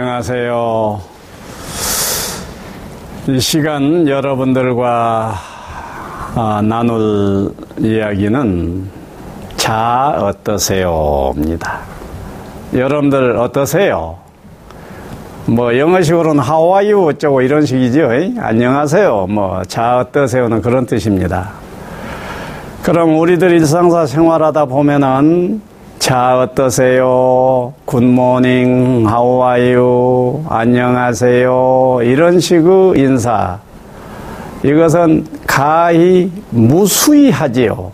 안녕하세요. 이 시간 여러분들과 아, 나눌 이야기는 자 어떠세요?입니다. 여러분들 어떠세요? 뭐 영어식으로는 you? 어쩌고 이런 식이죠. 안녕하세요. 뭐 자 어떠세요는 그런 뜻입니다. 그럼 우리들 일상사 생활하다 보면은 자, 어떠세요? 굿모닝, are you? 안녕하세요. 이런 식의 인사. 이것은 가히 무수히 하지요.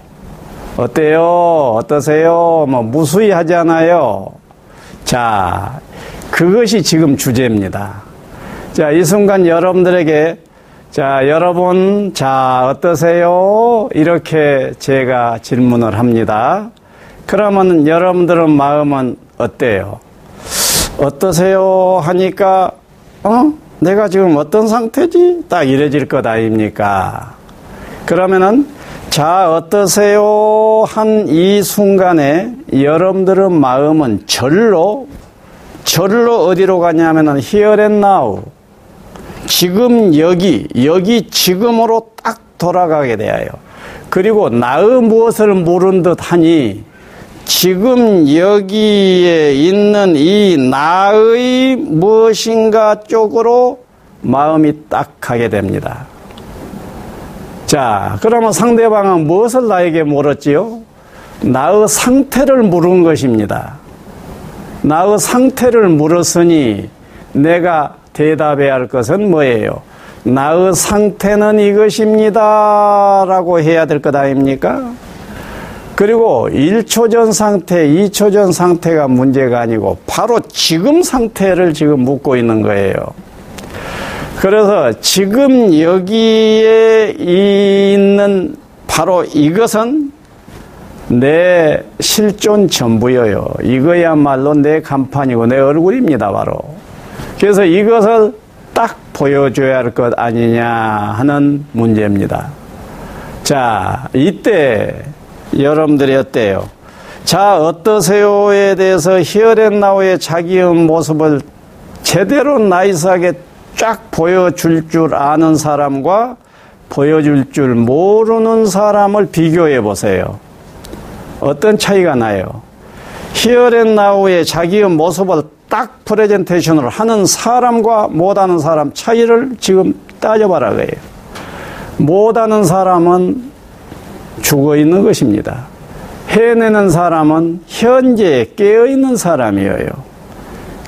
어때요? 어떠세요? 뭐 무수히 하잖아요. 자, 그것이 지금 주제입니다. 자, 이 순간 여러분들에게 자, 여러분, 자, 어떠세요? 이렇게 제가 질문을 합니다. 그러면 여러분들은 마음은 어때요? 어떠세요? 하니까, 어? 내가 지금 어떤 상태지? 딱 이래질 것 아닙니까? 그러면은, 자, 어떠세요? 한 이 순간에 여러분들의 마음은 절로, 절로 어디로 가냐면은 here and now. 지금 여기, 여기 지금으로 딱 돌아가게 되어요. 그리고 나의 무엇을 모른 듯 하니 지금 여기에 있는 이 나의 무엇인가 쪽으로 마음이 딱 가게 됩니다. 자, 그러면 상대방은 무엇을 나에게 물었지요? 나의 상태를 물은 것입니다. 나의 상태를 물었으니 내가 대답해야 할 것은 뭐예요? 나의 상태는 이것입니다. 라고 해야 될 것 아닙니까? 그리고 1초 전 상태, 2초 전 상태가 문제가 아니고 바로 지금 상태를 지금 묻고 있는 거예요. 그래서 지금 여기에 있는 바로 이것은 내 실존 전부여요. 이거야말로 내 간판이고 내 얼굴입니다, 바로. 그래서 이것을 딱 보여줘야 할 것 아니냐 하는 문제입니다. 자, 이때 여러분들이 어때요? 자, 어떠세요에 대해서 히어앤나우의 자기의 모습을 제대로 나이스하게 쫙 보여줄 줄 아는 사람과 보여줄 줄 모르는 사람을 비교해 보세요. 어떤 차이가 나요? 히어앤나우의 자기의 모습을 딱 프레젠테이션을 하는 사람과 못하는 사람 차이를 지금 따져봐라 그래요. 못하는 사람은 죽어 있는 것입니다. 해내는 사람은 현재 깨어 있는 사람이에요.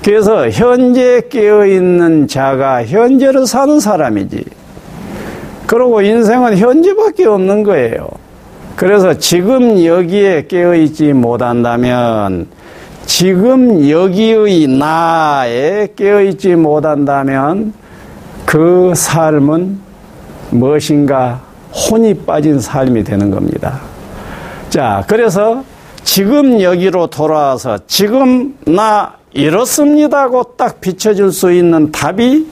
그래서 현재 깨어 있는 자가 현재를 사는 사람이지. 그리고 인생은 현재밖에 없는 거예요. 그래서 지금 여기에 깨어 있지 못한다면 지금 여기의 나에 깨어 있지 못한다면 그 삶은 무엇인가 혼이 빠진 삶이 되는 겁니다. 자, 그래서 지금 여기로 돌아와서 지금 나 이렇습니다고 딱 비춰줄 수 있는 답이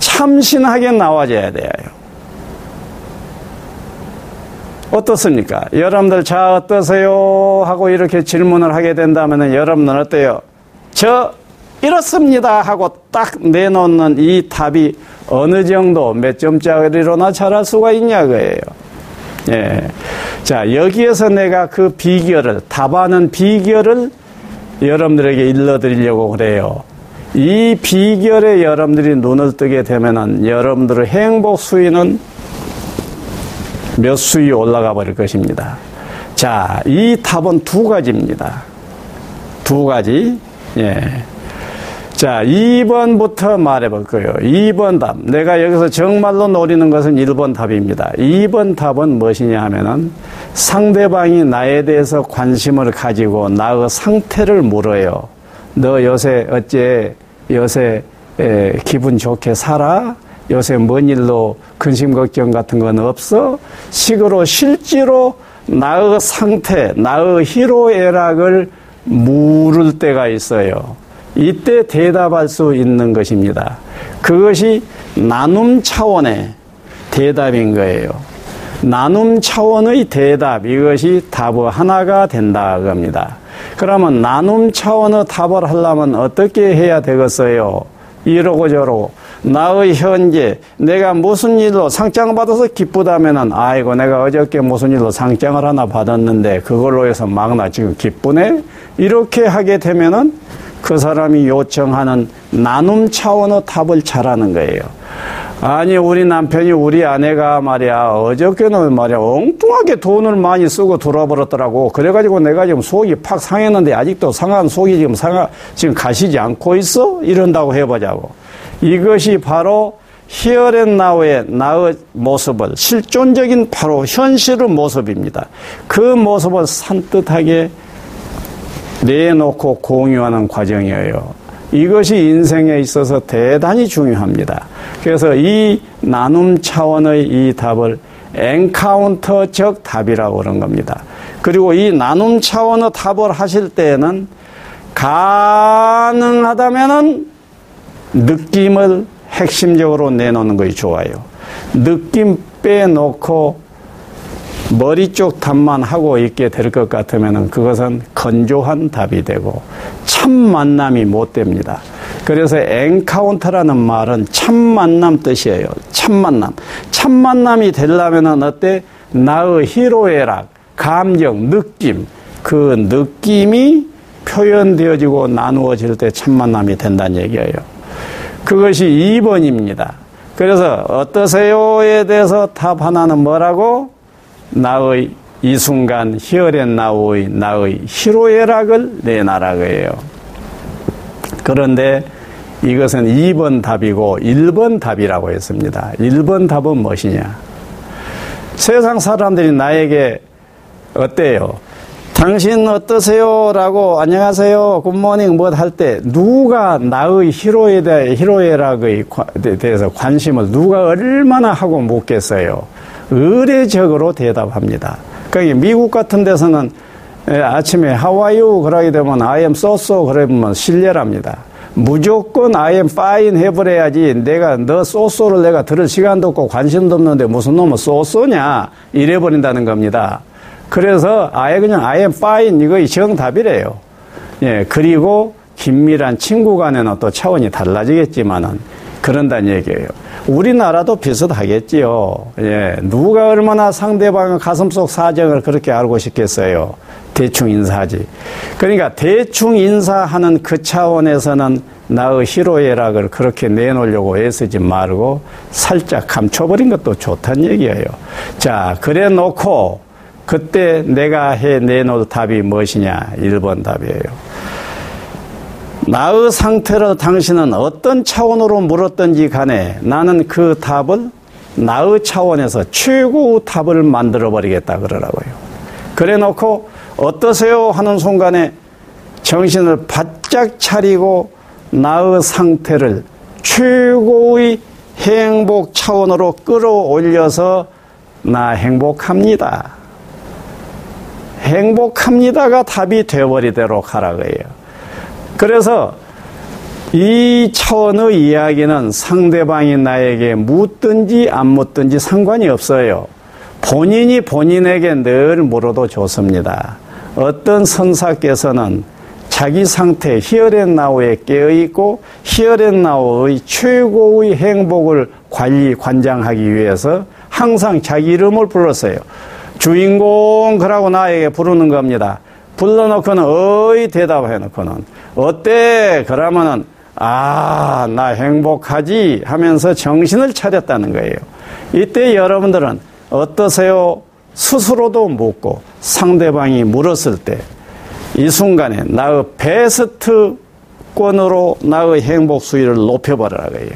참신하게 나와줘야 돼요. 어떻습니까? 여러분들 자 어떠세요? 하고 이렇게 질문을 하게 된다면 여러분은 어때요? 저 이렇습니다 하고 딱 내놓는 이 답이 어느 정도 몇 점짜리로나 잘할 수가 있냐 고해요 예. 자, 여기에서 내가 그 비결을, 답하는 비결을 여러분들에게 일러 드리려고 그래요. 이 비결에 여러분들이 눈을 뜨게 되면은 여러분들의 행복 수위는 몇 수위 올라가 버릴 것입니다. 자, 이 답은 두 가지입니다. 두 가지. 예. 자, 2번부터 말해 볼 거예요. 2번 답. 내가 여기서 정말로 노리는 것은 1번 답입니다. 2번 답은 무엇이냐 하면은 상대방이 나에 대해서 관심을 가지고 나의 상태를 물어요. 너 요새 어째 요새 에, 기분 좋게 살아? 요새 뭔 일로 근심 걱정 같은 건 없어? 식으로 실제로 나의 상태, 나의 희로애락을 물을 때가 있어요. 이때 대답할 수 있는 것입니다. 그것이 나눔 차원의 대답인 거예요. 나눔 차원의 대답, 이것이 답의 하나가 된다 겁니다. 그러면 나눔 차원의 답을 하려면 어떻게 해야 되겠어요? 이러고 저러고 나의 현재 내가 무슨 일로 상장 받아서 기쁘다면은 아이고 내가 어저께 무슨 일로 상장을 하나 받았는데 그걸로 해서 막나 지금 기쁘네 이렇게 하게 되면은 그 사람이 요청하는 나눔 차원의 답을 잘하는 거예요. 아니 우리 남편이 우리 아내가 말이야 어저께는 말이야 엉뚱하게 돈을 많이 쓰고 돌아버렸더라고 그래가지고 내가 지금 속이 팍 상했는데 아직도 상한 속이 지금 상하 지금 가시지 않고 있어 이런다고 해보자고 이것이 바로 히어앤 나우의 나의 모습을 실존적인 바로 현실의 모습입니다. 그 모습을 산뜻하게 내놓고 공유하는 과정이에요. 이것이 인생에 있어서 대단히 중요합니다. 그래서 이 나눔 차원의 이 답을 엔카운터적 답이라고 그런 겁니다. 그리고 이 나눔 차원의 답을 하실 때에는 가능하다면은 느낌을 핵심적으로 내놓는 것이 좋아요. 느낌 빼놓고 머리 쪽 답만 하고 있게 될 것 같으면 그것은 건조한 답이 되고 참 만남이 못 됩니다. 그래서 encounter라는 말은 참 만남 뜻이에요. 참 만남. 참 만남이 되려면 어때? 나의 희로애락, 감정, 느낌. 그 느낌이 표현되어지고 나누어질 때 참 만남이 된다는 얘기예요. 그것이 2번입니다. 그래서 어떠세요에 대해서 답 하나는 뭐라고? 나의 이 순간 희열의 나의 나의 희로애락을 내놔라고 해요. 그런데 이것은 2번 답이고 1번 답이라고 했습니다. 1번 답은 무엇이냐? 세상 사람들이 나에게 어때요? 당신 어떠세요? 라고 안녕하세요. 굿모닝 뭐 할 때 누가 나의 희로에 대해 희로애락에 대해서 관심을 누가 얼마나 하고 묻겠어요? 의례적으로 대답합니다. 그러니까 미국 같은 데서는 아침에 하와이유 그러게 되면 I am so so 그러면 신뢰랍니다. 무조건 I am fine 해버려야지 내가 너 쏘쏘를 내가 들을 시간도 없고 관심도 없는데 무슨 놈은 쏘쏘냐 이래버린다는 겁니다. 그래서 아예 그냥 I am fine 이거 정답이래요. 예, 그리고 긴밀한 친구 간에는 또 차원이 달라지겠지만은 그런다는 얘기예요. 우리나라도 비슷하겠지요. 예, 누가 얼마나 상대방의 가슴속 사정을 그렇게 알고 싶겠어요. 대충 인사하지. 그러니까 대충 인사하는 그 차원에서는 나의 희로애락을 그렇게 내놓으려고 애쓰지 말고 살짝 감춰버린 것도 좋다는 얘기예요. 자, 그래 놓고 그때 내가 해 내놓을 답이 무엇이냐? 1번 답이에요. 나의 상태로 당신은 어떤 차원으로 물었든지 간에 나는 그 답을 나의 차원에서 최고의 답을 만들어 버리겠다 그러라고요. 그래 놓고 어떠세요 하는 순간에 정신을 바짝 차리고 나의 상태를 최고의 행복 차원으로 끌어올려서 나 행복합니다. 행복합니다가 답이 되어버리도록 하라고 해요. 그래서 이 차원의 이야기는 상대방이 나에게 묻든지 안 묻든지 상관이 없어요. 본인이 본인에게 늘 물어도 좋습니다. 어떤 선사께서는 자기 상태 히어앤나우에 깨어있고 히어앤나우의 최고의 행복을 관리 관장하기 위해서 항상 자기 이름을 불렀어요. 주인공 그러고 나에게 부르는 겁니다. 불러놓고는 어이 대답해놓고는 어때? 그러면은 아, 나 행복하지 하면서 정신을 차렸다는 거예요. 이때 여러분들은 어떠세요? 스스로도 묻고 상대방이 물었을 때 이 순간에 나의 베스트권으로 나의 행복 수위를 높여버리라고 해요.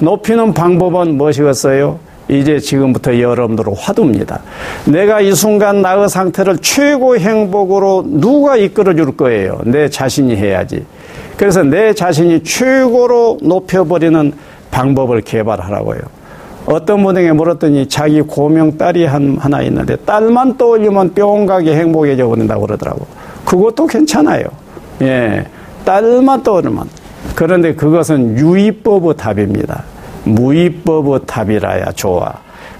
높이는 방법은 무엇이겠어요? 이제 지금부터 여러분들은 화두입니다. 내가 이 순간 나의 상태를 최고 행복으로 누가 이끌어 줄 거예요? 내 자신이 해야지. 그래서 내 자신이 최고로 높여버리는 방법을 개발하라고요. 어떤 분에게 물었더니 자기 고명 딸이 한, 하나 있는데 딸만 떠올리면 뿅 가게 행복해져 버린다고 그러더라고. 그것도 괜찮아요. 예. 딸만 떠오르면. 그런데 그것은 유의법의 답입니다. 무위법의 답이라야 좋아.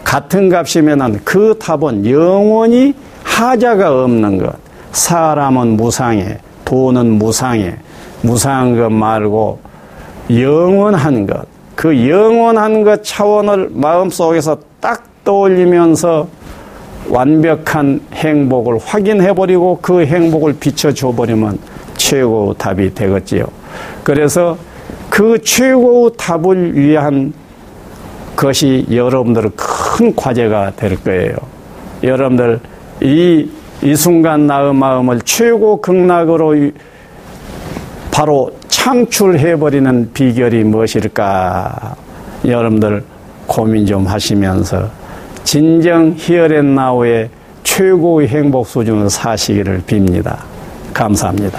같은 값이면은 그 답은 영원히 하자가 없는 것. 사람은 무상해, 돈은 무상해, 무상한 것 말고 영원한 것, 그 영원한 것 차원을 마음속에서 딱 떠올리면서 완벽한 행복을 확인해버리고 그 행복을 비춰줘버리면 최고 답이 되겠지요. 그래서 그 최고의 답을 위한 것이 여러분들 큰 과제가 될 거예요. 여러분들 이, 이 순간 나의 마음을 최고 극락으로 바로 창출해버리는 비결이 무엇일까? 여러분들 고민 좀 하시면서 진정 히어앤나우의 최고의 행복 수준을 사시기를 빕니다. 감사합니다.